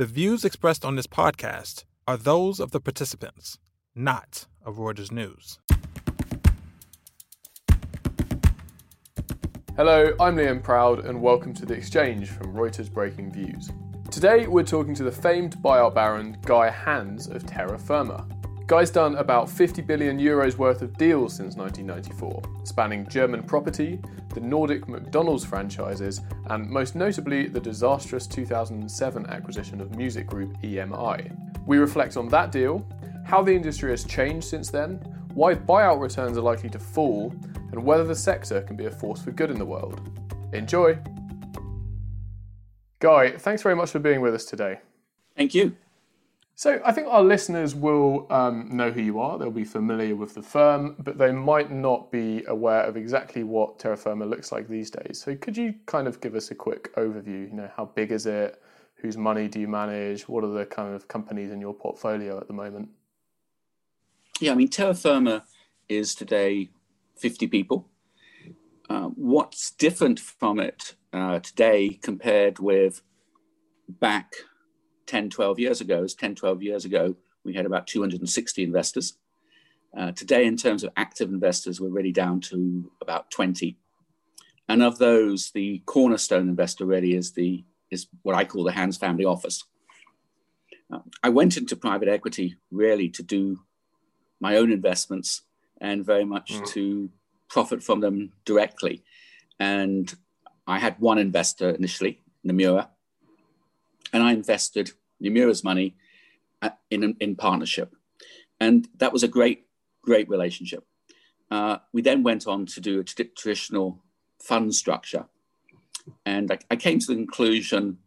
The views expressed on this podcast are those of the participants, not of Reuters News. Hello, I'm Liam Proud, and welcome to The Exchange from Reuters Breakingviews. Today, we're talking to the famed buyout baron Guy Hands of Terra Firma. Guy's done about 50 billion euros worth of deals since 1994, spanning German property, the Nordic McDonald's franchises, and most notably the disastrous 2007 acquisition of music group EMI. We reflect on that deal, how the industry has changed since then, why buyout returns are likely to fall, and whether the sector can be a force for good in the world. Enjoy! Guy, thanks very much for being with us today. Thank you. So, I think our listeners will um, know who you are. They'll be familiar with the firm, but they might not be aware of exactly what Terra Firma looks like these days. So, could you kind of give us a quick overview? You know, how big is it? Whose money do you manage? What are the kind of companies in your portfolio at the moment? Yeah, I mean, Terra Firma is today 50 people. Uh, what's different from it uh, today compared with back 10, 12 years ago, is 10, 12 years ago, we had about 260 investors. Uh, today, in terms of active investors, we're really down to about 20. And of those, the cornerstone investor really is the is what I call the Hands family office. Uh, I went into private equity really to do my own investments and very much mm. to profit from them directly. And I had one investor initially, Nomura, and I invested Nomura's money uh, in, in partnership. And that was a great, great relationship. Uh, we then went on to do a t- traditional fund structure. And I, I, came to the conclusion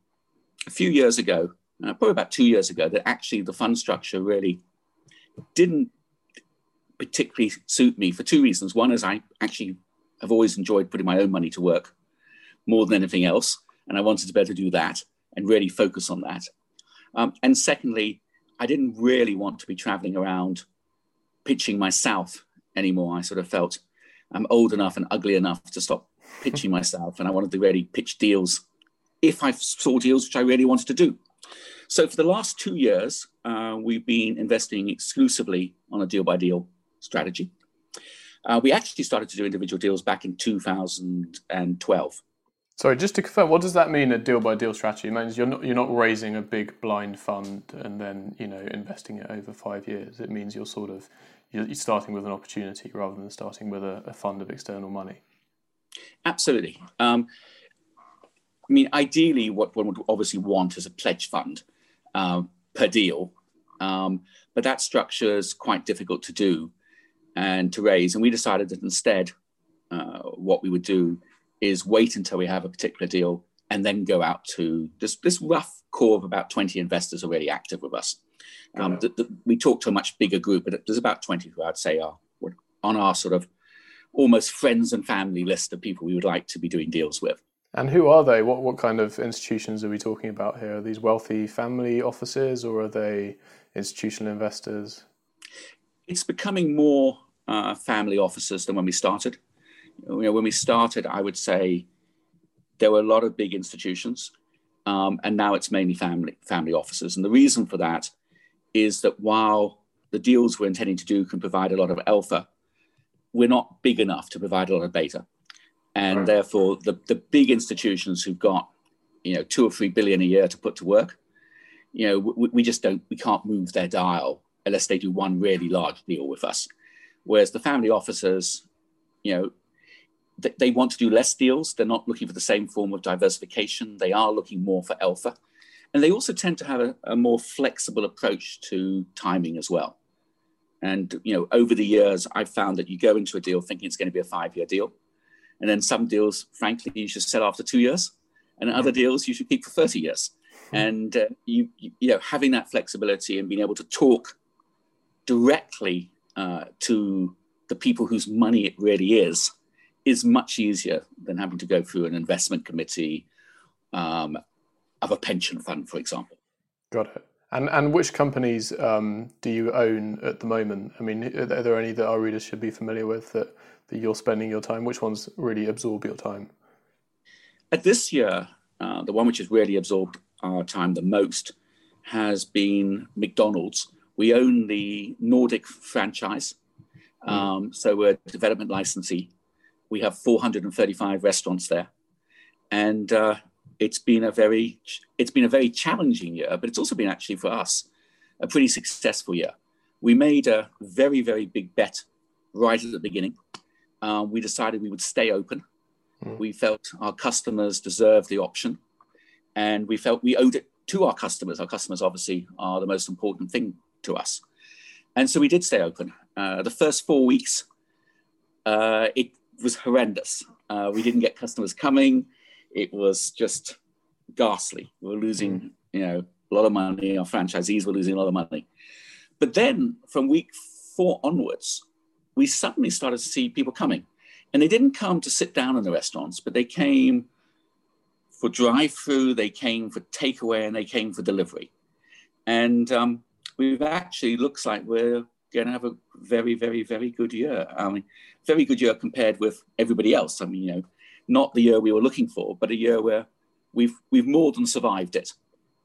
a few years ago, uh, probably about two years ago, that actually the fund structure really didn't particularly suit me for two reasons. One is I actually have always enjoyed putting my own money to work more than anything else. And I wanted to be able to do that and really focus on that. Um, and secondly, I didn't really want to be traveling around pitching myself anymore. I sort of felt I'm old enough and ugly enough to stop pitching myself. And I wanted to really pitch deals if I saw deals which I really wanted to do. So for the last two years, uh, we've been investing exclusively on a deal by deal strategy. Uh, we actually started to do individual deals back in 2012. Sorry, just to confirm, what does that mean? A deal by deal strategy it means you're not you're not raising a big blind fund and then you know investing it over five years. It means you're sort of you're starting with an opportunity rather than starting with a, a fund of external money. Absolutely. Um, I mean, ideally, what one would obviously want is a pledge fund uh, per deal, um, but that structure is quite difficult to do and to raise. And we decided that instead, uh, what we would do is wait until we have a particular deal and then go out to this, this rough core of about 20 investors already active with us. Um, the, the, we talk to a much bigger group, but there's about 20 who I'd say are on our sort of almost friends and family list of people we would like to be doing deals with. And who are they? What what kind of institutions are we talking about here? Are these wealthy family offices or are they institutional investors? It's becoming more uh, family offices than when we started you know, when we started, I would say there were a lot of big institutions, um, and now it's mainly family family offices. And the reason for that is that while the deals we're intending to do can provide a lot of alpha, we're not big enough to provide a lot of beta, and right. therefore the the big institutions who've got you know two or three billion a year to put to work, you know, we, we just don't we can't move their dial unless they do one really large deal with us. Whereas the family officers, you know, they want to do less deals. They're not looking for the same form of diversification. They are looking more for alpha. And they also tend to have a, a more flexible approach to timing as well. And you know, over the years, I've found that you go into a deal thinking it's going to be a five-year deal, and then some deals, frankly, you should sell after two years, and other deals you should keep for thirty years. Hmm. And uh, you, you know, having that flexibility and being able to talk directly uh, to the people whose money it really is is much easier than having to go through an investment committee um, of a pension fund, for example. Got it. And and which companies um, do you own at the moment? I mean, are there any that our readers should be familiar with that, that you're spending your time? Which ones really absorb your time? At this year, uh, the one which has really absorbed our time the most has been McDonald's. We own the Nordic franchise, mm. um, so we're a development licensee. We have 435 restaurants there, and uh, it's been a very it's been a very challenging year, but it's also been actually for us a pretty successful year. We made a very very big bet right at the beginning. Uh, we decided we would stay open. Mm. We felt our customers deserved the option, and we felt we owed it to our customers. Our customers obviously are the most important thing to us, and so we did stay open. Uh, the first four weeks, uh, it was horrendous. Uh, we didn't get customers coming it was just ghastly. We were losing, you know, a lot of money. Our franchisees were losing a lot of money. But then from week four onwards, we suddenly started to see people coming. And they didn't come to sit down in the restaurants, but they came for drive through, they came for takeaway, and they came for delivery. And um, we've actually looks like we're going to have a very, very, very good year. I mean, very good year compared with everybody else. I mean, you know, not the year we were looking for, but a year where we've we've more than survived it,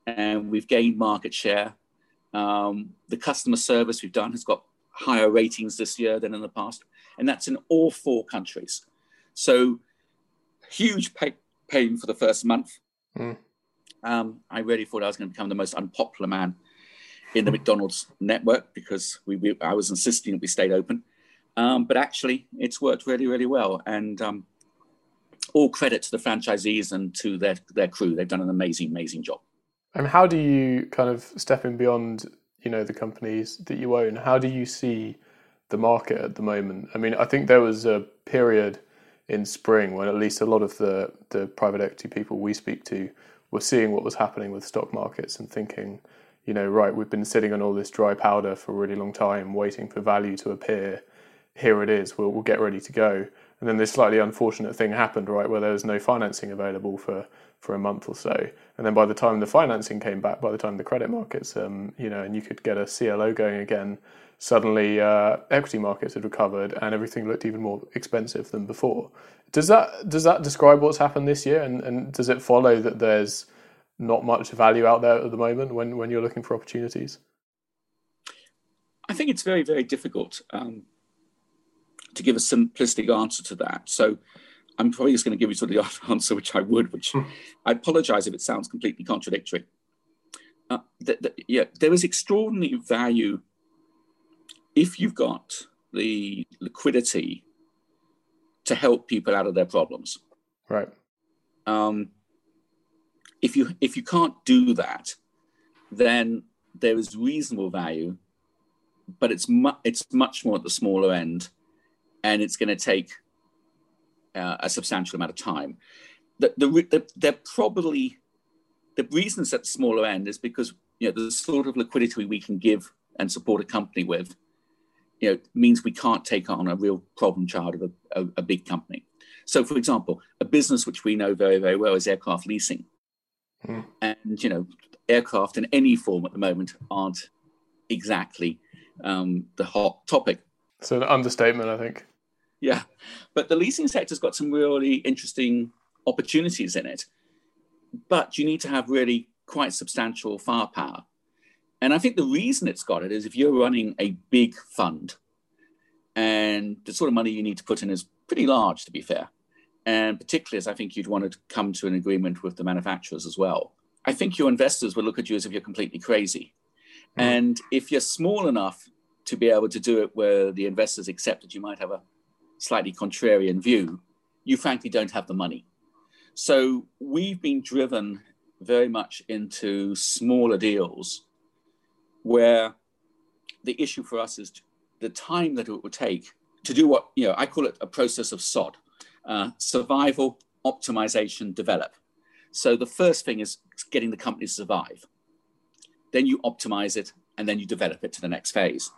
and we've gained market share. Um, the customer service we've done has got higher ratings this year than in the past, and that's in all four countries. So huge pay, pain for the first month. Mm. Um, I really thought I was going to become the most unpopular man in the McDonald's network because we, we I was insisting that we stayed open. Um, but actually, it's worked really, really well. And um, all credit to the franchisees and to their their crew. They've done an amazing, amazing job. And how do you kind of stepping beyond, you know, the companies that you own? How do you see the market at the moment? I mean, I think there was a period in spring when at least a lot of the the private equity people we speak to were seeing what was happening with stock markets and thinking, you know, right, we've been sitting on all this dry powder for a really long time, waiting for value to appear. Here it is. We'll, we'll get ready to go and then this slightly unfortunate thing happened, right, where there was no financing available for for a month or so. And then by the time the financing came back, by the time the credit markets, um, you know, and you could get a CLO going again, suddenly uh, equity markets had recovered and everything looked even more expensive than before. Does that does that describe what's happened this year? And, and does it follow that there's not much value out there at the moment when, when you're looking for opportunities? I think it's very, very difficult. Um, to give a simplistic answer to that. So I'm probably just going to give you sort of the answer which I would, which hmm. I apologize if it sounds completely contradictory. Uh, th- th- yeah, there is extraordinary value if you've got the liquidity to help people out of their problems. Right. Um, if you if you can't do that, then there is reasonable value, but it's mu- it's much more at the smaller end and it's going to take uh, a substantial amount of time. The, the, the, they're probably the reasons at the smaller end is because you know the sort of liquidity we can give and support a company with, you know, means we can't take on a real problem child of a, a, a big company. So, for example, a business which we know very very well is aircraft leasing, mm. and you know, aircraft in any form at the moment aren't exactly um, the hot topic. So an understatement, I think. Yeah, but the leasing sector's got some really interesting opportunities in it, but you need to have really quite substantial firepower. And I think the reason it's got it is if you're running a big fund, and the sort of money you need to put in is pretty large, to be fair. And particularly as I think you'd want to come to an agreement with the manufacturers as well. I think your investors will look at you as if you're completely crazy. Mm. And if you're small enough to be able to do it where the investors accept that you might have a slightly contrarian view, you frankly don't have the money. So we've been driven very much into smaller deals where the issue for us is the time that it would take to do what, you know, I call it a process of SOD uh, survival, optimization, develop. So the first thing is getting the company to survive. Then you optimize it and then you develop it to the next phase.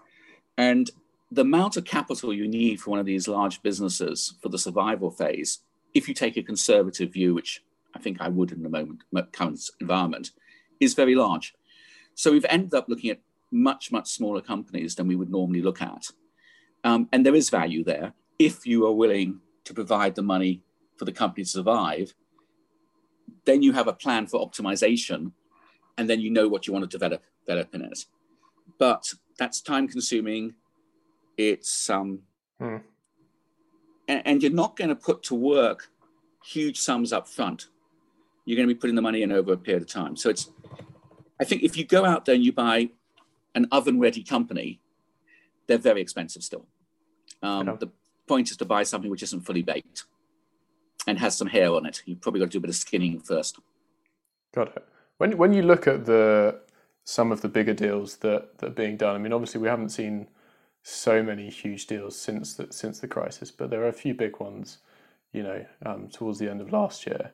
And the amount of capital you need for one of these large businesses for the survival phase, if you take a conservative view, which I think I would in the moment current environment, is very large. So we've ended up looking at much, much smaller companies than we would normally look at. Um, and there is value there if you are willing to provide the money for the company to survive. Then you have a plan for optimization and then you know what you want to develop develop in it. But that's time consuming. It's um, hmm. and, and you're not going to put to work huge sums up front. You're going to be putting the money in over a period of time. So it's, I think, if you go out there and you buy an oven ready company, they're very expensive still. Um, the point is to buy something which isn't fully baked and has some hair on it. You've probably got to do a bit of skinning first. Got it. When when you look at the some of the bigger deals that that are being done, I mean, obviously we haven't seen so many huge deals since the since the crisis, but there are a few big ones, you know, um, towards the end of last year.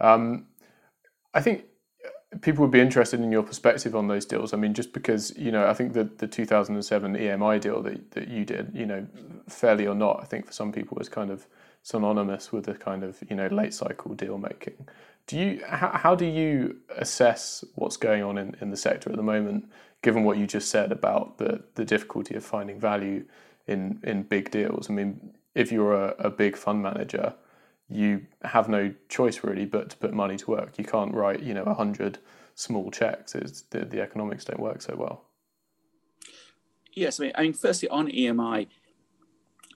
Um, I think people would be interested in your perspective on those deals. I mean, just because you know, I think that the 2007 EMI deal that that you did, you know, fairly or not, I think for some people was kind of synonymous with the kind of you know late cycle deal making. Do you how, how do you assess what's going on in, in the sector at the moment, given what you just said about the, the difficulty of finding value in, in big deals? I mean, if you're a, a big fund manager, you have no choice really but to put money to work. You can't write, you know, a hundred small checks. It's, the, the economics don't work so well. Yes, I mean, I mean, firstly on EMI,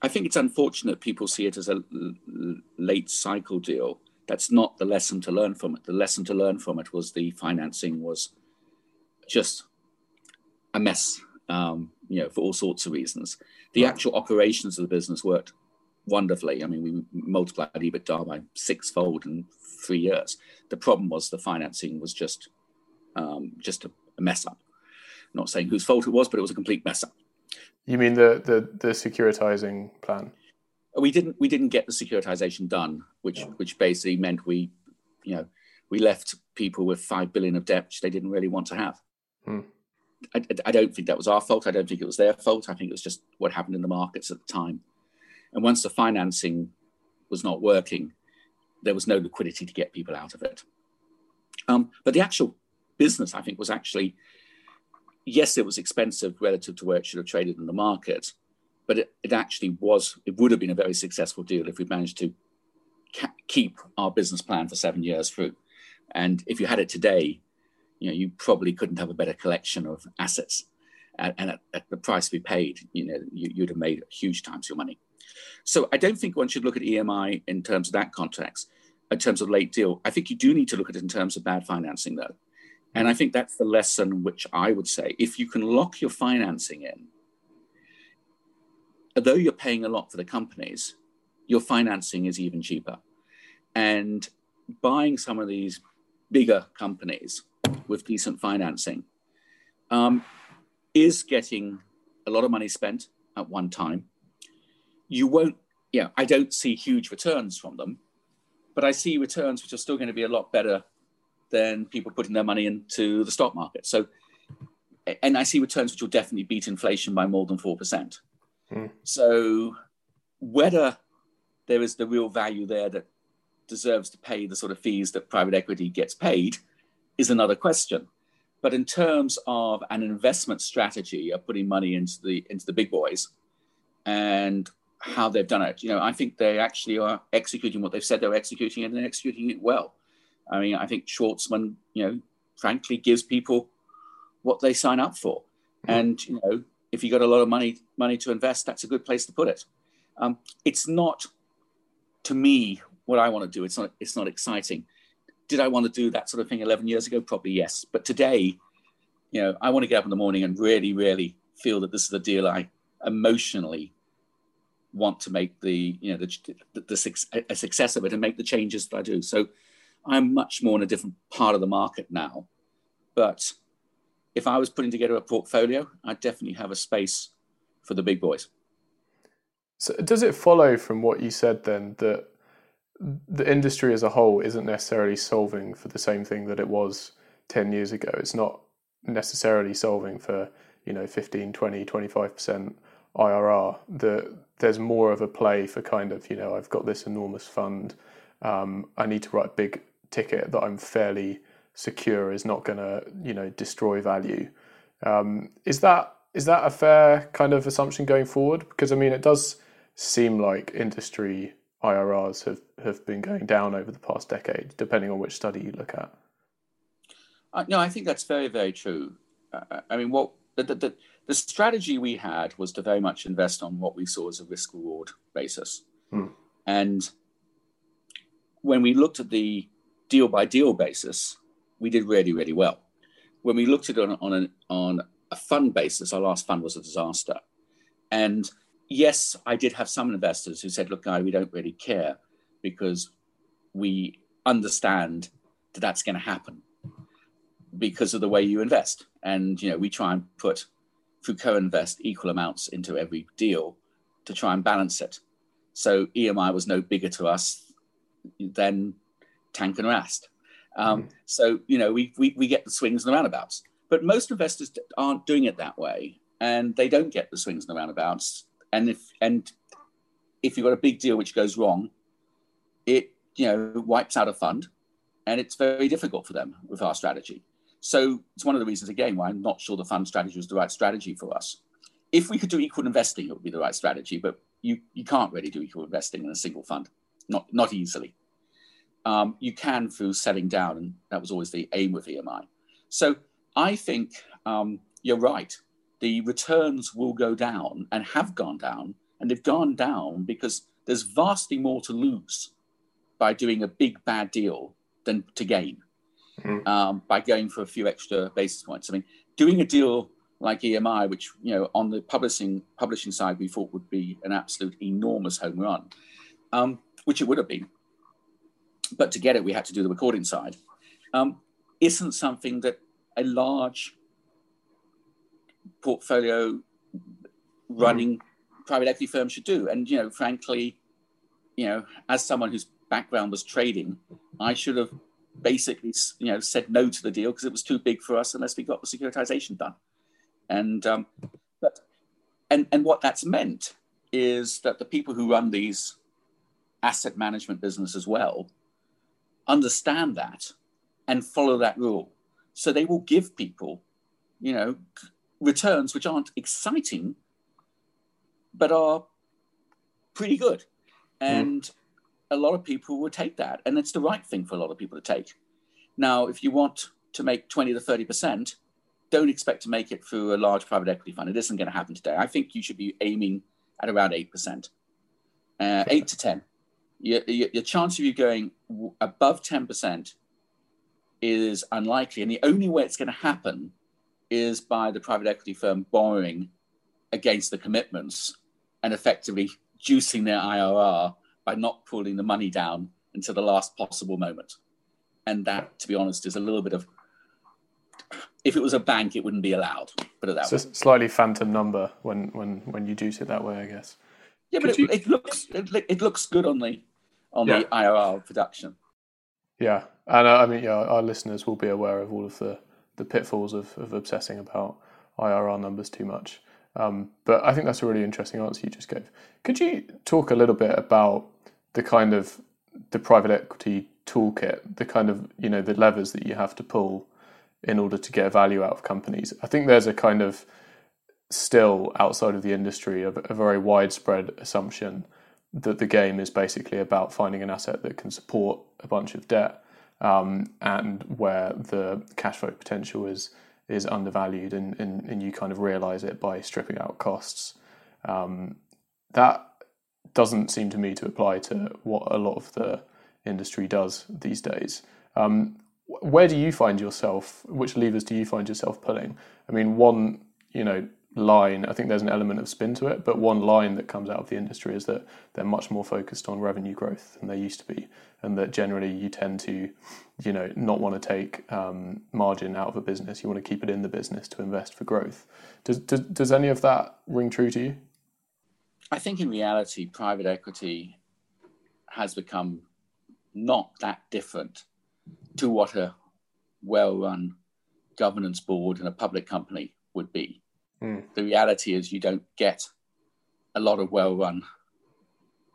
I think it's unfortunate people see it as a late cycle deal that's not the lesson to learn from it. The lesson to learn from it was the financing was just a mess, um, you know, for all sorts of reasons. The actual operations of the business worked wonderfully. I mean, we multiplied EBITDA by sixfold in three years. The problem was the financing was just um, just a, mess up. I'm not saying whose fault it was, but it was a complete mess up. You mean the the, the securitizing plan? we didn't we didn't get the securitization done, which yeah. which basically meant we, you know, we left people with five billion of debt which they didn't really want to have. Hmm. I, I, don't think that was our fault. I don't think it was their fault. I think it was just what happened in the markets at the time. And once the financing was not working, there was no liquidity to get people out of it. Um, but the actual business, I think, was actually yes, it was expensive relative to where it should have traded in the market, but it, it actually was, it would have been a very successful deal if we managed to ca- keep our business plan for seven years through. And if you had it today, you know, you probably couldn't have a better collection of assets. And, and at, at, the price we paid, you know, you, you'd have made huge times your money. So I don't think one should look at EMI in terms of that context, in terms of late deal. I think you do need to look at it in terms of bad financing, though. And I think that's the lesson which I would say if you can lock your financing in, though you're paying a lot for the companies, your financing is even cheaper. And buying some of these bigger companies with decent financing um, is getting a lot of money spent at one time. You won't, yeah, I don't see huge returns from them, but I see returns which are still going to be a lot better than people putting their money into the stock market. So, and I see returns which will definitely beat inflation by more than 4%. Mm. So whether there is the real value there that deserves to pay the sort of fees that private equity gets paid is another question. But in terms of an investment strategy of putting money into the into the big boys and how they've done it, you know, I think they actually are executing what they've said they're executing and they're executing it well. I mean, I think Schwarzman, you know, frankly gives people what they sign up for. Mm. And, you know, if you got a lot of money money to invest, that's a good place to put it. Um, it's not, to me, what I want to do. It's not. It's not exciting. Did I want to do that sort of thing 11 years ago? Probably yes. But today, you know, I want to get up in the morning and really, really feel that this is a deal I emotionally want to make the you know the, the, the, a success of it and make the changes that I do. So I'm much more in a different part of the market now, but if I was putting together a portfolio, I'd definitely have a space for the big boys. So, does it follow from what you said then that the industry as a whole isn't necessarily solving for the same thing that it was 10 years ago? It's not necessarily solving for, you know, 15, 20, 25% IRR. That there's more of a play for kind of, you know, I've got this enormous fund. Um, I need to write a big ticket that I'm fairly secure is not going to you know destroy value. Um, is that is that a fair kind of assumption going forward? Because I mean, it does seem like industry IRRs have, have been going down over the past decade, depending on which study you look at. Uh, no, I think that's very, very true. Uh, I mean, what the, the, the, strategy we had was to very much invest on what we saw as a risk reward basis. Hmm. And when we looked at the deal by deal basis, we did really, really well. When we looked at it on, on, an, on a fund basis, our last fund was a disaster. And yes, I did have some investors who said, look, Guy, we don't really care because we understand that that's going to happen because of the way you invest. And, you know, we try and put, through co-invest, equal amounts into every deal to try and balance it. So EMI was no bigger to us than Tank and Rast. Um, mm. So, you know, we, we, we get the swings and the roundabouts. But most investors aren't doing it that way, and they don't get the swings and the roundabouts. And if and if you've got a big deal which goes wrong, it you know wipes out a fund, and it's very difficult for them with our strategy. So it's one of the reasons again why I'm not sure the fund strategy was the right strategy for us. If we could do equal investing, it would be the right strategy, but you you can't really do equal investing in a single fund, not not easily. Um, you can through selling down, and that was always the aim of EMI. So I think um, you're right. The returns will go down and have gone down, and they've gone down because there's vastly more to lose by doing a big bad deal than to gain mm-hmm. um, by going for a few extra basis points. I mean, doing a deal like EMI, which you know on the publishing publishing side we thought would be an absolute enormous home run, um, which it would have been. But to get it, we had to do the recording side. Um, isn't something that a large portfolio running private equity firm should do. And, you know, frankly, you know, as someone whose background was trading, I should have basically, you know, said no to the deal because it was too big for us unless we got the securitization done. And, um, but, and, and what that's meant is that the people who run these asset management business as well understand that and follow that rule. So they will give people, you know, returns which aren't exciting, but are pretty good. Hmm. And mm. A lot of people will take that. And it's the right thing for a lot of people to take. Now, if you want to make 20 to 30%, don't expect to make it through a large private equity fund. It isn't going to happen today. I think you should be aiming at around 8%, uh, 8 to 10. Your, your, your chance of you going above 10% is unlikely. And the only way it's going to happen is by the private equity firm borrowing against the commitments and effectively juicing their IRR by not pulling the money down until the last possible moment. And that, to be honest, is a little bit of if it was a bank, it wouldn't be allowed. But that it's way. a slightly phantom number when when when you juice it that way, I guess. Yeah, but it, you... it, looks it, it, looks good on the on yeah. the IRR production. Yeah, and uh, I mean, yeah, our listeners will be aware of all of the, the pitfalls of, of obsessing about IRR numbers too much. Um, but I think that's a really interesting answer you just gave. Could you talk a little bit about the kind of the private equity toolkit, the kind of you know the levers that you have to pull in order to get value out of companies? I think there's a kind of still outside of the industry a, a very widespread assumption that the game is basically about finding an asset that can support a bunch of debt um, and where the cash flow potential is is undervalued and, and, and you kind of realize it by stripping out costs. Um, that doesn't seem to me to apply to what a lot of the industry does these days. Um, where do you find yourself? Which levers do you find yourself pulling? I mean, one, you know, line, I think there's an element of spin to it, but one line that comes out of the industry is that they're much more focused on revenue growth than they used to be, and that generally you tend to, you know, not want to take um, margin out of a business. You want to keep it in the business to invest for growth. Does, does does any of that ring true to you? I think in reality, private equity has become not that different to what a well-run governance board in a public company would be Mm. The reality is you don't get a lot of well-run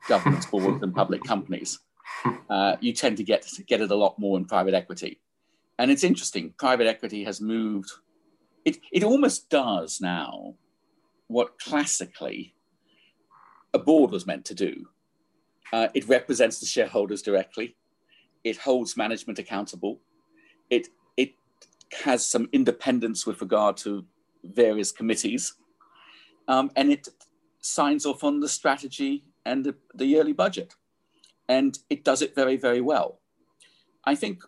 governance boards and public companies. Uh, you tend to get get it a lot more in private equity, and it's interesting. Private equity has moved. It it almost does now what classically a board was meant to do. Uh, it represents the shareholders directly. It holds management accountable. It it has some independence with regard to various committees, um, and it signs off on the strategy and the, the yearly budget. And it does it very, very well. I think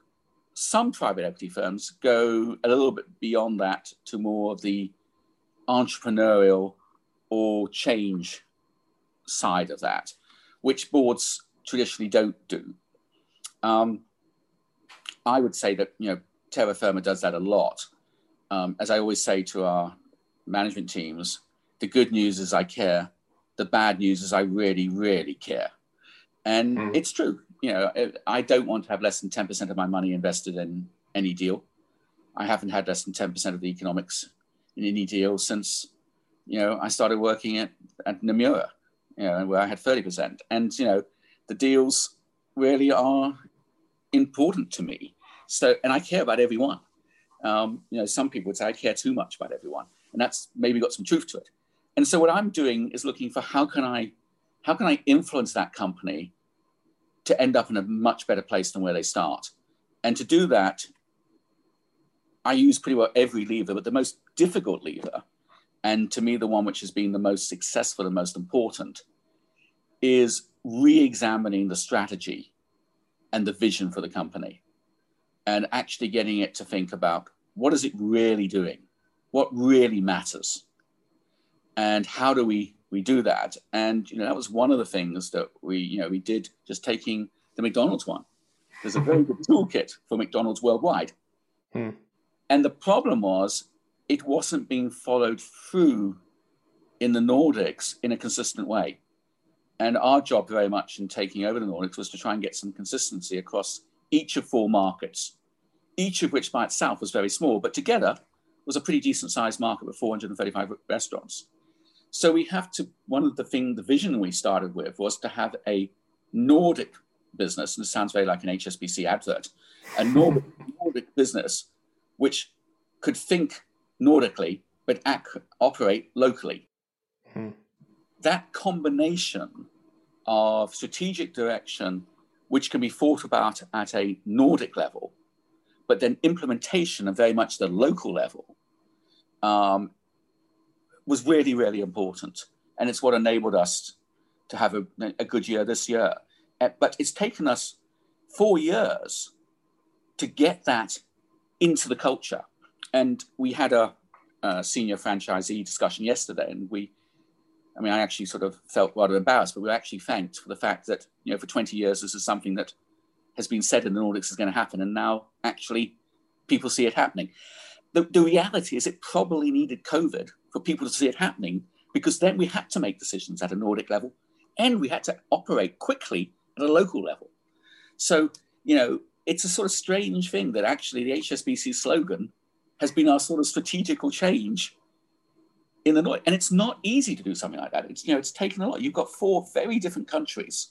some private equity firms go a little bit beyond that to more of the entrepreneurial or change side of that, which boards traditionally don't do. Um, I would say that you know Terra Firma does that a lot. Um, as I always say to our management teams, the good news is I care. The bad news is I really, really care. And mm. it's true. You know, I don't want to have less than 10% of my money invested in any deal. I haven't had less than 10% of the economics in any deal since, you know, I started working at, at Nomura, you know, where I had 30%. And, you know, the deals really are important to me. So, and I care about everyone. Um, you know, some people would say I care too much about everyone, and that's maybe got some truth to it. And so, what I'm doing is looking for how can I, how can I influence that company to end up in a much better place than where they start. And to do that, I use pretty well every lever, but the most difficult lever, and to me the one which has been the most successful and most important, is re-examining the strategy and the vision for the company and actually getting it to think about what is it really doing? What really matters? And how do we we do that? And you know that was one of the things that we you know we did just taking the mcdonald's one. There's a very good toolkit for mcdonald's worldwide. Hmm. and the problem was it wasn't being followed through in the nordics in a consistent way and our job very much in taking over the Nordics was to try and get some consistency across each of four markets, each of which by itself was very small, but together was a pretty decent sized market with 435 restaurants. So we have to, one of the thing, the vision we started with was to have a Nordic business, and it sounds very like an HSBC advert, a Nordic, Nordic business which could think Nordically but ac- operate locally. Hmm that combination of strategic direction, which can be thought about at a Nordic level, but then implementation at very much the local level, um, was really, really important. And it's what enabled us to have a, a good year this year. Uh, but it's taken us four years to get that into the culture. And we had a, a senior franchisee discussion yesterday, and we I mean, I actually sort of felt rather embarrassed, but we were actually thanked for the fact that, you know, for 20 years, this is something that has been said in the Nordics is going to happen. And now actually people see it happening. The, the reality is it probably needed COVID for people to see it happening because then we had to make decisions at a Nordic level and we had to operate quickly at a local level. So, you know, it's a sort of strange thing that actually the HSBC slogan has been our sort of strategical change in the north. And it's not easy to do something like that. It's you know, it's taken a lot. You've got four very different countries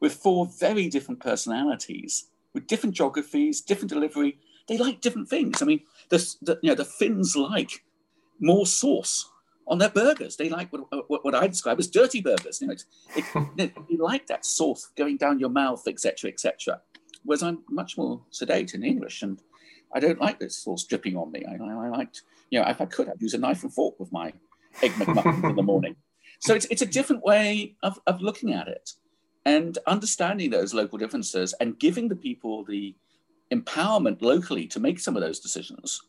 with four very different personalities, with different geographies, different delivery. They like different things. I mean, the, the you know the Finns like more sauce on their burgers. They like what, what, what I describe as dirty burgers. You know, it, it, you like that sauce going down your mouth, etc., etc. Whereas I'm much more sedate in English, and I don't like this sauce dripping on me. I, I, I liked you know, if I could, I'd use a knife and fork with my egg McMuffin in the morning. So it's, it's a different way of, of looking at it and understanding those local differences and giving the people the empowerment locally to make some of those decisions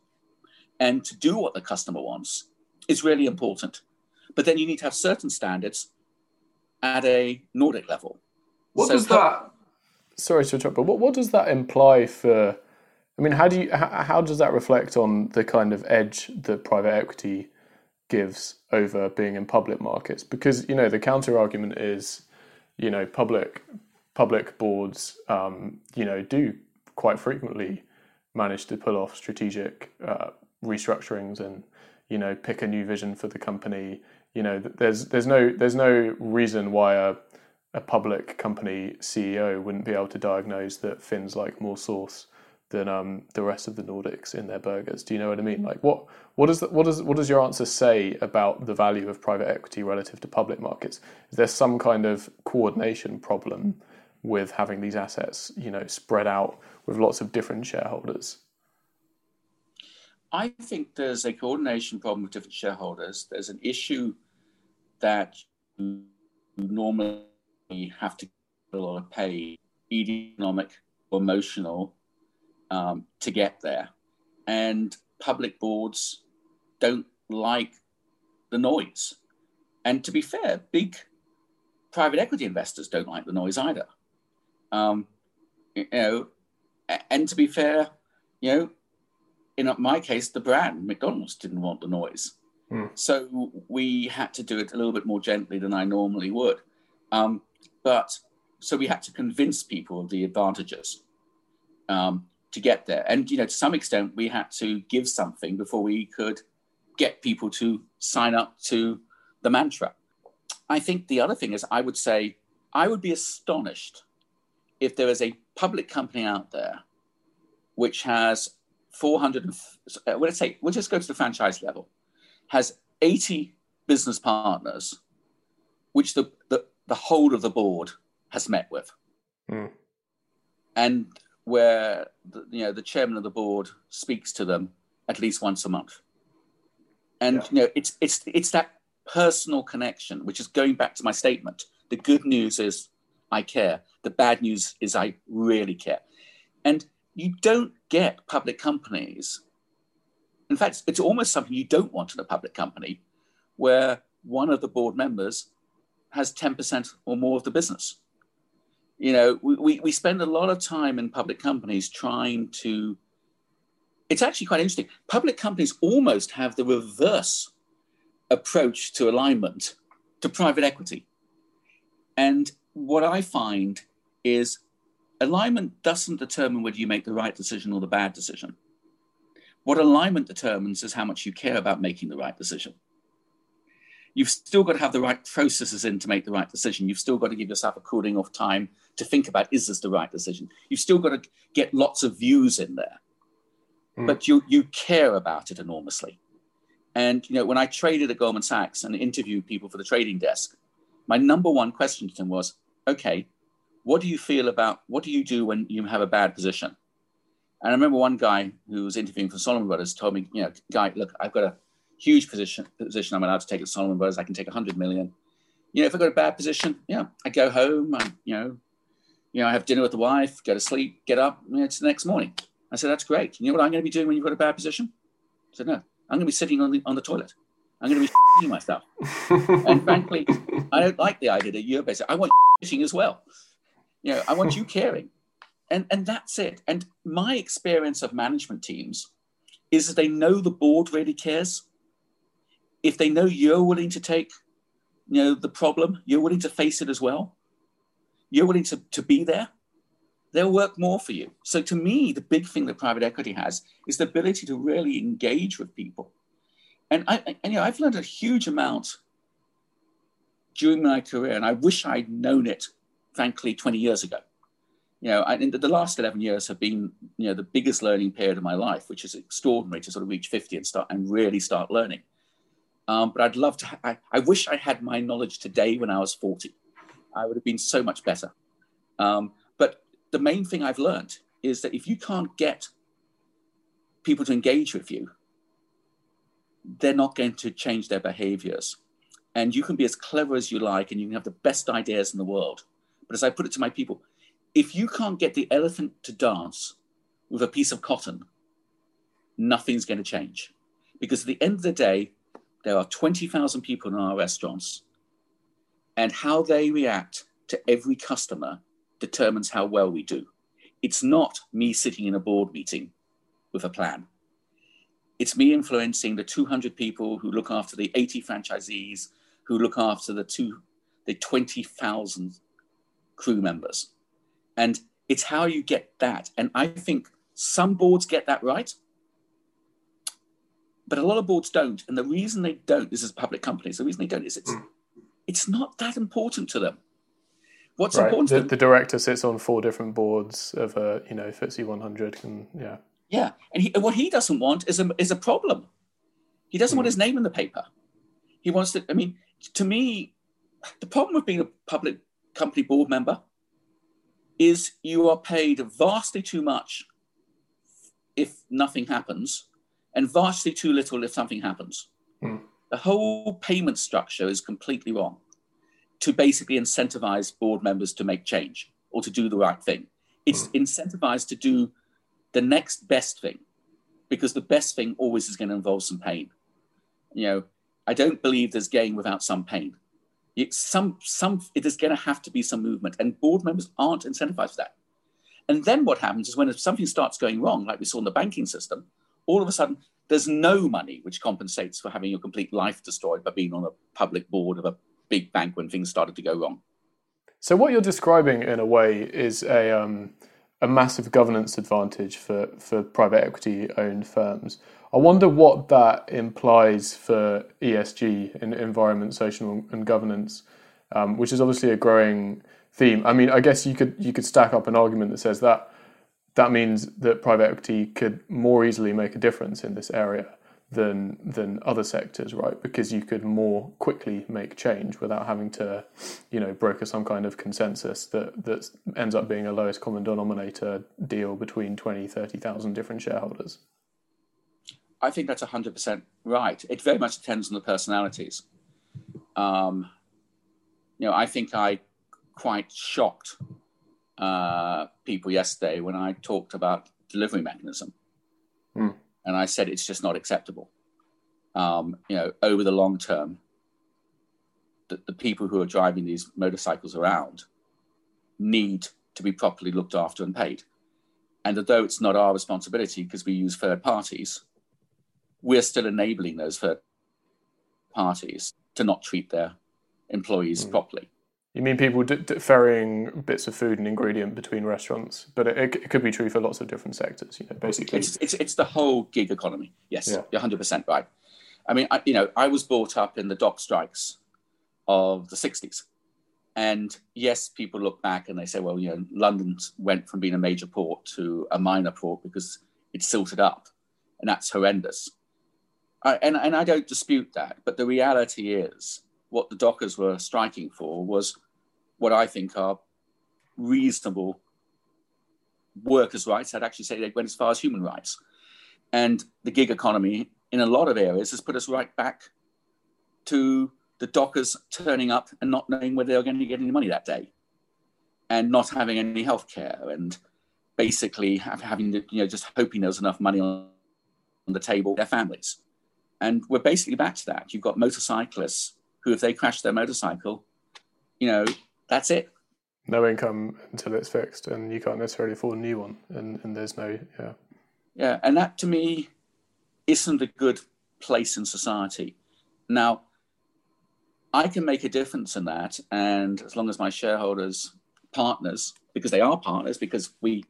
and to do what the customer wants is really important. But then you need to have certain standards at a Nordic level. What so does that? Sorry to interrupt, but what, what does that imply for I mean, how do you how, does that reflect on the kind of edge that private equity gives over being in public markets? Because you know the counter argument is, you know, public public boards, um, you know, do quite frequently manage to pull off strategic uh, restructurings and you know pick a new vision for the company. You know, there's there's no there's no reason why a a public company CEO wouldn't be able to diagnose that Finns like more sauce than um, the rest of the Nordics in their burgers. Do you know what I mean? Like, what what does what does what does your answer say about the value of private equity relative to public markets? Is there some kind of coordination problem with having these assets, you know, spread out with lots of different shareholders? I think there's a coordination problem with different shareholders. There's an issue that you normally have to get a lot of pay, economic or emotional, um, to get there. And public boards don't like the noise. And to be fair, big private equity investors don't like the noise either. Um, you know, and to be fair, you know, in my case, the brand McDonald's didn't want the noise, mm. so we had to do it a little bit more gently than I normally would. Um, but so we had to convince people of the advantages um, to get there, and you know, to some extent, we had to give something before we could get people to sign up to the mantra. I think the other thing is, I would say, I would be astonished if there is a public company out there which has 400, uh, let's say, we'll just go to the franchise level, has 80 business partners, which the, the, the whole of the board has met with. Mm. And where the, you know the chairman of the board speaks to them at least once a month. And yeah. you know, it's it's it's that personal connection, which is going back to my statement. The good news is I care. The bad news is I really care. And you don't get public companies. In fact, it's almost something you don't want in a public company where one of the board members has 10% or more of the business. You know, we, we spend a lot of time in public companies trying to, it's actually quite interesting. Public companies almost have the reverse approach to alignment to private equity. And what I find is alignment doesn't determine whether you make the right decision or the bad decision. What alignment determines is how much you care about making the right decision. You've still got to have the right processes in to make the right decision. You've still got to give yourself a cooling off time to think about is this the right decision? You've still got to get lots of views in there, mm. but you, you care about it enormously. And you know, when I traded at Goldman Sachs and interviewed people for the trading desk, my number one question to them was, okay, what do you feel about what do you do when you have a bad position? And I remember one guy who was interviewing for Salomon Brothers told me, you know, guy, look, I've got a huge position position I'm allowed to take at Salomon Brothers. I can take a 100 million. You know, if I got a bad position, yeah, I go home. I, you know, you know, I have dinner with the wife, go to sleep, get up. You know, it's the next morning. I said, that's great. You know what I'm going to be doing when you've got a bad position? I said, no, I'm going to be sitting on the on the toilet. I'm going to be myself. and frankly, I don't like the idea that you're basically. I want fishing as well. You know, I want you caring. And, and that's it. And my experience of management teams is that they know the board really cares. If they know you're willing to take, you know, the problem, you're willing to face it as well, you're willing to, to be there, they'll work more for you. So to me, the big thing that private equity has is the ability to really engage with people. And I, and, you know, I've learned a huge amount during my career, and I wish I'd known it frankly, 20 years ago. You know, and the last 11 years have been, you know, the biggest learning period of my life, which is extraordinary to sort of reach 50 and start and really start learning. Um, but I'd love to, I, I, wish I had my knowledge today when I was 40. I would have been so much better. Um, but the main thing I've learned is that if you can't get people to engage with you, they're not going to change their behaviors. And you can be as clever as you like and you can have the best ideas in the world. But as I put it to my people, if you can't get the elephant to dance with a piece of cotton, nothing's going to change. Because at the end of the day, there are 20,000 people in our restaurants, and how they react to every customer determines how well we do. It's not me sitting in a board meeting with a plan. It's me influencing the 200 people who look after the 80 franchisees, who look after the the 20,000 crew members. And it's how you get that. And I think some boards get that right, but a lot of boards don't. And the reason they don't, this is a public companies, the reason they don't is it's, mm. it's not that important to them. What's right. important the, the, director sits on four different boards of a, you know, FTSE 100 and yeah. Yeah. And he, what he doesn't want is a, is a problem. He doesn't mm. want his name in the paper. He wants to, I mean, to me, the problem with being a public company board member is you are paid vastly too much if nothing happens and vastly too little if something happens. Mm. The whole payment structure is completely wrong to basically incentivize board members to make change or to do the right thing. It's mm. incentivized to do the next best thing because the best thing always is going to involve some pain. You know, I don't believe there's gain without some pain. It's some, some, it is going to have to be some movement, and board members aren't incentivized for that. And then what happens is when something starts going wrong, like we saw in the banking system, all of a sudden there's no money which compensates for having your complete life destroyed by being on a public board of a big bank when things started to go wrong. So what you're describing in a way is a um, a massive governance advantage for for private equity owned firms. I wonder what that implies for ESG in environment, social, and governance, um, which is obviously a growing theme. I mean, I guess you could you could stack up an argument that says that that means that private equity could more easily make a difference in this area than than other sectors, right? Because you could more quickly make change without having to, you know, broker some kind of consensus that that ends up being a lowest common denominator deal between 20, 30,000 different shareholders. I think that's 100% right. It very much depends on the personalities. Um, you know, I think I quite shocked uh, people yesterday when I talked about delivery mechanism. Mm and I said it's just not acceptable. Um, you know, over the long term, the, the people who are driving these motorcycles around need to be properly looked after and paid. And although it's not our responsibility because we use third parties, we're still enabling those third parties to not treat their employees mm. properly. You mean people d- d- ferrying bits of food and ingredient between restaurants, but it, it, could be true for lots of different sectors. You know, basically, it's it's, it's the whole gig economy. Yes, yeah. you're 100 percent right. I mean, I, you know, I was brought up in the dock strikes of the 60s, and yes, people look back and they say, well, you know, London went from being a major port to a minor port because it silted up, and that's horrendous. I, and and I don't dispute that, but the reality is what the Dockers were striking for was what I think are reasonable workers' rights. I'd actually say they went as far as human rights. And the gig economy, in a lot of areas, has put us right back to the dockers turning up and not knowing whether they were going to get any money that day and not having any health care and basically having to, you know, just hoping there's enough money on the table for their families. And we're basically back to that. You've got motorcyclists who, if they crash their motorcycle, you know, that's it. No income until it's fixed, and you can't necessarily afford a new one, and, and there's no, yeah. Yeah, and that to me isn't a good place in society. Now, I can make a difference in that, and as long as my shareholders, partners, because they are partners, because we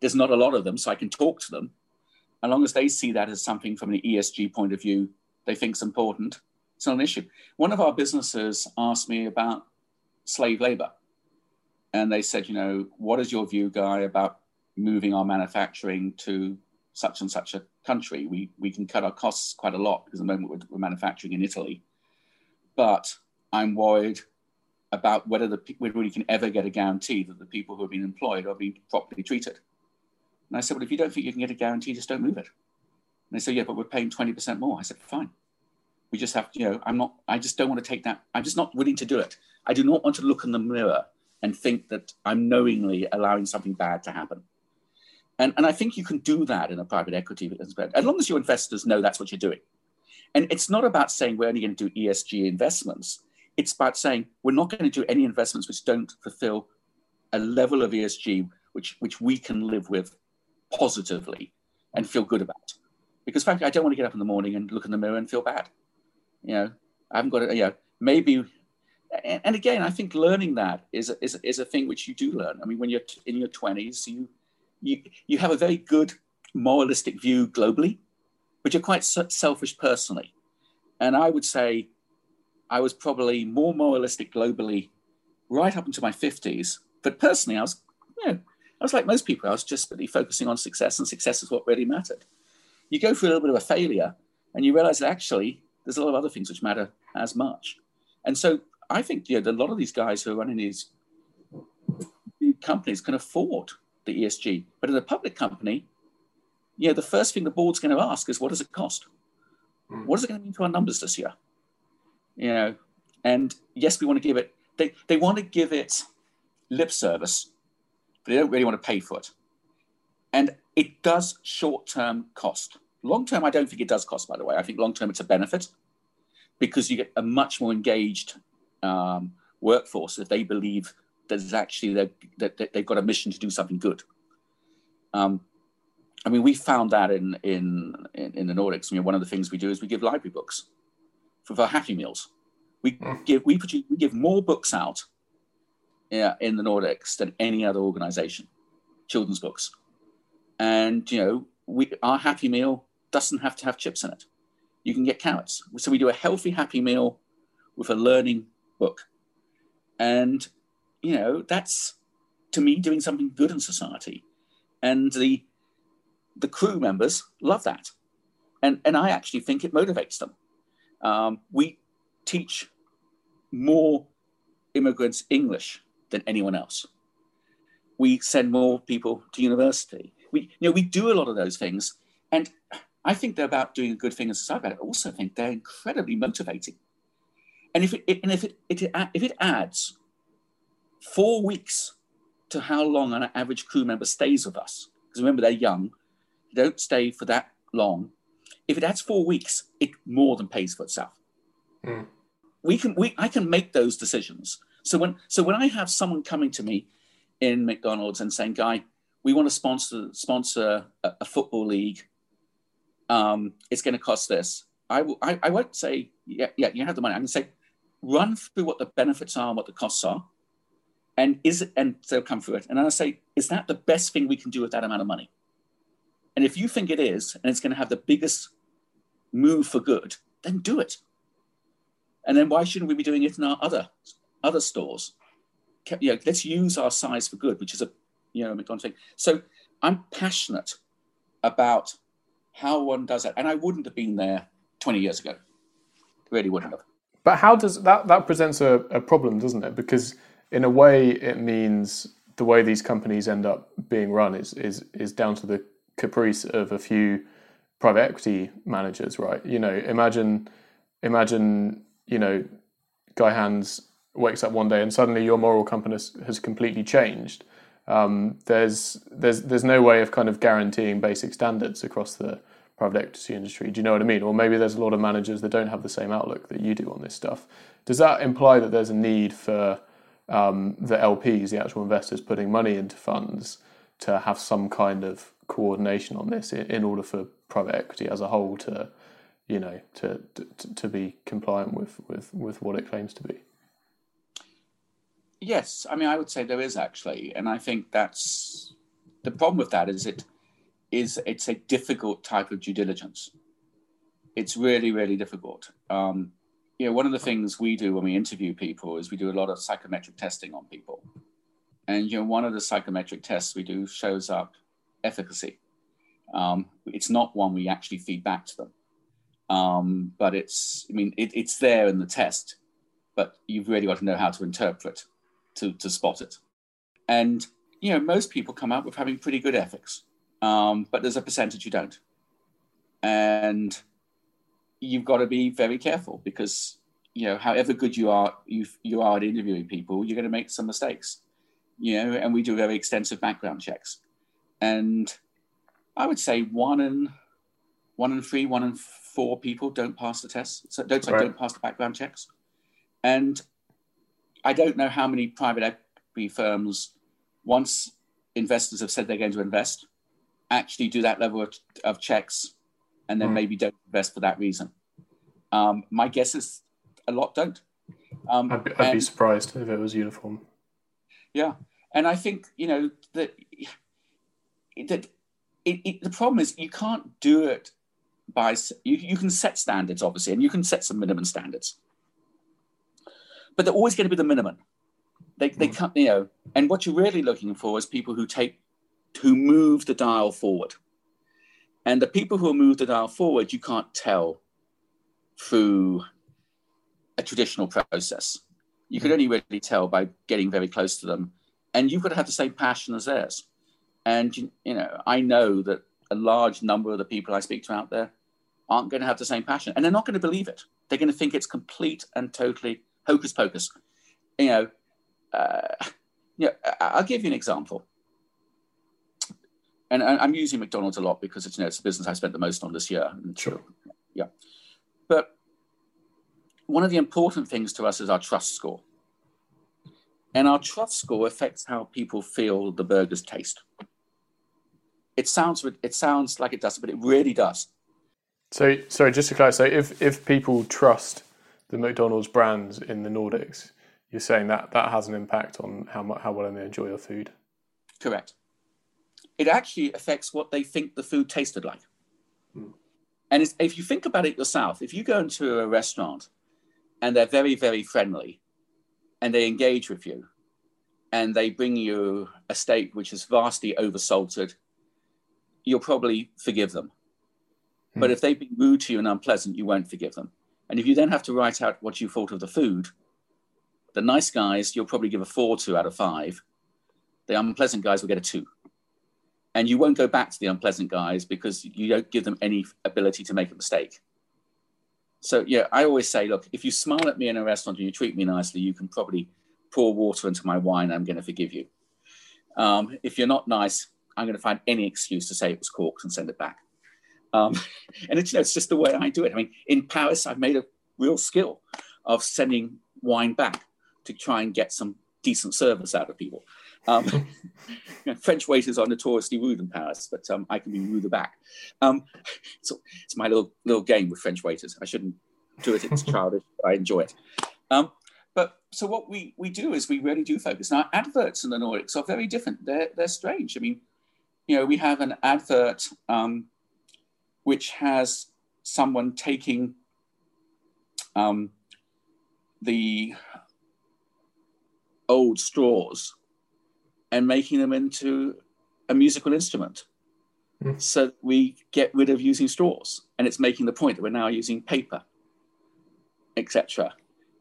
there's not a lot of them, so I can talk to them. As long as they see that as something from an ESG point of view, they think it's important, it's not an issue. One of our businesses asked me about slave labor. And they said, you know, what is your view, Guy, about moving our manufacturing to such and such a country? We, we can cut our costs quite a lot because at the moment we're, we're manufacturing in Italy. But I'm worried about whether, the, we really can ever get a guarantee that the people who have been employed are being properly treated. And I said, well, if you don't think you can get a guarantee, just don't move it. And they said, yeah, but we're paying 20% more. I said, fine. We just have, you know, I'm not, I just don't want to take that. I'm just not willing to do it. I do not want to look in the mirror and think that I'm knowingly allowing something bad to happen. And, and I think you can do that in a private equity as long as your investors know that's what you're doing. And it's not about saying we're only going to do ESG investments. It's about saying we're not going to do any investments which don't fulfill a level of ESG which, which we can live with positively and feel good about. Because frankly, I don't want to get up in the morning and look in the mirror and feel bad. You know, I haven't got it. Know, maybe. And, again, I think learning that is is, is a thing which you do learn. I mean, when you're in your twenties, you you you have a very good moralistic view globally, but you're quite selfish personally. And I would say I was probably more moralistic globally right up into my 50s. But personally, I was, you know, I was like most people, I was just really focusing on success, and success is what really mattered. You go through a little bit of a failure, and you realize that actually there's a lot of other things which matter as much. And so I think you know, a lot of these guys who are running these companies can afford the ESG. But in a public company, you know, the first thing the board's going to ask is, what does it cost? Mm. What is it going to mean to our numbers this year? You know, and yes, we want to give it. They they want to give it lip service, but they don't really want to pay for it. And it does short term cost. Long term, I don't think it does cost. By the way, I think long term it's a benefit because you get a much more engaged um, workforce if they believe that it's actually that, that they've got a mission to do something good. Um, I mean, we found that in, in, in the Nordics. I mean, one of the things we do is we give library books for, for Happy Meals. We mm. give we produce we give more books out yeah, in the Nordics than any other organization, children's books. And you know, we our Happy Meal doesn't have to have chips in it. You can get carrots. So we do a healthy Happy Meal with a learning book, and you know that's to me doing something good in society. And the the crew members love that. And, and I actually think it motivates them. Um, we teach more immigrants English than anyone else. We send more people to university. We, you know, we do a lot of those things. And I think they're about doing a good thing in society. but I also think they're incredibly motivating. And if it, and if it, it, if it adds four weeks to how long an average crew member stays with us, because remember they're young, they don't stay for that long. If it adds four weeks, it more than pays for itself. Mm. We can, we, I can make those decisions. So when, so when I have someone coming to me in McDonald's and saying, "Guy, we want to sponsor sponsor a, a football league. Um, it's going to cost this." I, will, I, I won't say, "Yeah, yeah, you have the money." I'm going to say, "Run through what the benefits are and what the costs are." and is it and they'll come through it and i say is that the best thing we can do with that amount of money and if you think it is, and it's going to have the biggest move for good, then do it. And then why shouldn't we be doing it in our other other stores? You know, let's use our size for good, which is a you know McDonald's thing. So I'm passionate about how one does that. and I wouldn't have been there 20 years ago. Really wouldn't have. But how does that that presents a, a problem, doesn't it? Because in a way, it means the way these companies end up being run is is is down to the caprice of a few private equity managers, right? You know, imagine, imagine, you know, Guy Hands wakes up one day and suddenly your moral compass has completely changed. Um, there's there's there's no way of kind of guaranteeing basic standards across the private equity industry. Do you know what I mean? Or maybe there's a lot of managers that don't have the same outlook that you do on this stuff. Does that imply that there's a need for um, the LPs, the actual investors, putting money into funds to have some kind of coordination on this in, in order for private equity as a whole to, you know, to, to, to be compliant with, with, with what it claims to be. Yes, I mean, I would say there is actually, and I think that's the problem with that is it is it's a difficult type of due diligence. It's really, really difficult. Um, you know, one of the things we do when we interview people is we do a lot of psychometric testing on people, and you know, one of the psychometric tests we do shows up efficacy. Um, it's not one we actually feed back to them, um, but it's I mean it, it's there in the test, but you've really got to know how to interpret to to spot it. And you know most people come out with having pretty good ethics, um, but there's a percentage you don't, and you've got to be very careful because you know however good you are you you are at interviewing people, you're going to make some mistakes. You know, and we do very extensive background checks and I would say one in one in three, one in four people don't pass the test. So don't right. don't pass the background checks. And I don't know how many private equity firms, once investors have said they're going to invest, actually do that level of, of checks, and then mm. maybe don't invest for that reason. Um, my guess is a lot don't. Um, I'd, be, I'd and, be surprised if it was uniform. Yeah, and I think you know that that it, it, the problem is you can't do it by you, you can set standards obviously and you can set some minimum standards but they're always going to be the minimum. They, they mm. can't you know and what you're really looking for is people who take who move the dial forward. And the people who move the dial forward you can't tell through a traditional process. You can only really tell by getting very close to them. And you've got to have the same passion as theirs. And you know, I know that a large number of the people I speak to out there aren't going to have the same passion and they're not going to believe it. They're going to think it's complete and totally hocus pocus. You know, uh, yeah, I'll give you an example. And I'm using McDonald's a lot because it's, you know, it's the business I spent the most on this year. Sure. Yeah. But one of the important things to us is our trust score. And our trust score affects how people feel the burgers taste. It sounds it sounds like it doesn't, but it really does. So, sorry, just to clarify, so if if people trust the McDonald's brands in the Nordics, you're saying that that has an impact on how much, how well they enjoy your food. Correct. It actually affects what they think the food tasted like. Hmm. And if you think about it yourself, if you go into a restaurant and they're very, very friendly and they engage with you and they bring you a steak which is vastly oversalted, you'll probably forgive them. Hmm. But if they've been rude to you and unpleasant, you won't forgive them. And if you then have to write out what you thought of the food, the nice guys, you'll probably give a four to out of five. The unpleasant guys will get a two. And you won't go back to the unpleasant guys because you don't give them any ability to make a mistake. So yeah, I always say, look, if you smile at me in a restaurant and you treat me nicely, you can probably pour water into my wine. I'm going to forgive you. Um, if you're not nice, I'm going to find any excuse to say it was corked and send it back. Um, and it's, you know, it's just the way I do it. I mean, in Paris, I've made a real skill of sending wine back to try and get some decent service out of people. Um, you know, French waiters are notoriously rude in Paris, but um, I can be ruder back. Um, so it's my little little game with French waiters. I shouldn't do it; it's childish. I enjoy it. Um, but so what we we do is we really do focus. Now, adverts in the Nordics are very different. They're they're strange. I mean, you know, we have an advert um, which has someone taking um, the old straws and making them into a musical instrument. Mm. So we get rid of using straws, and it's making the point that we're now using paper, etc.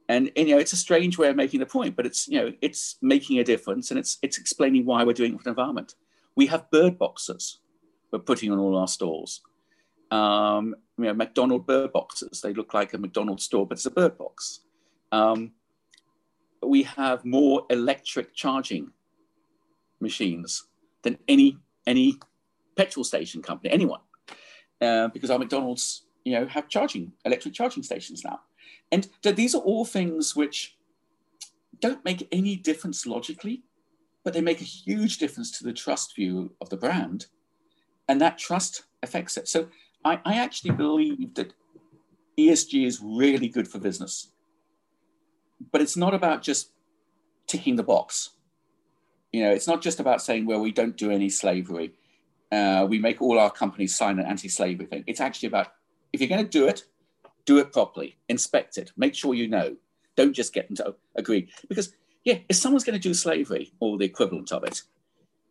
And, and, you know, it's a strange way of making the point, but it's you know, it's making a difference, and it's it's explaining why we're doing it for the environment. We have bird boxes we're putting on all our stores. Um, you know, McDonald bird boxes. They look like a McDonald's store, but it's a bird box. Um, we have more electric charging machines than any any petrol station company, anyone, uh, because our McDonald's, you know, have charging electric charging stations now, and these are all things which don't make any difference logically, but they make a huge difference to the trust view of the brand, and that trust affects it. So I, I actually believe that ESG is really good for business but it's not about just ticking the box. You know, it's not just about saying, well, we don't do any slavery. Uh, we make all our companies sign an anti-slavery thing. It's actually about if you're going to do it, do it properly, inspect it, make sure you know. Don't just get them to agree because yeah, if someone's going to do slavery or the equivalent of it,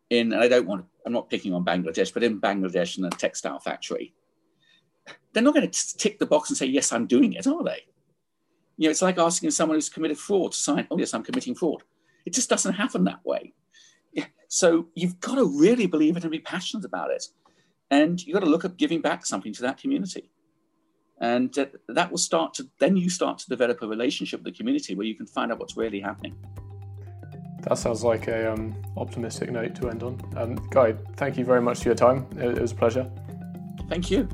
in and I don't want, I'm not picking on Bangladesh, but in Bangladesh in a textile factory, they're not going to tick the box and say yes, I'm doing it, are they? You know, it's like asking someone who's committed fraud to sign, oh, yes, I'm committing fraud. It just doesn't happen that way. Yeah. So you've got to really believe it and be passionate about it. And you've got to look at giving back something to that community. And uh, that will start to, then you start to develop a relationship with the community where you can find out what's really happening. That sounds like a um, optimistic note to end on. Um, Guy, thank you very much for your time. It, it was a pleasure. Thank you.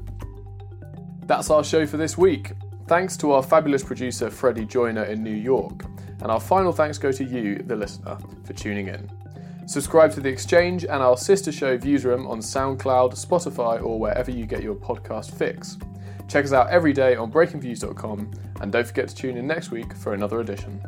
That's our show for this week. Thanks to our fabulous producer Freddie Joyner in New York, and our final thanks go to you, the listener, for tuning in. Subscribe to The Exchange and our sister show Viewsroom on SoundCloud, Spotify, or wherever you get your podcast fix. Check us out every day on breakingviews.com, and don't forget to tune in next week for another edition.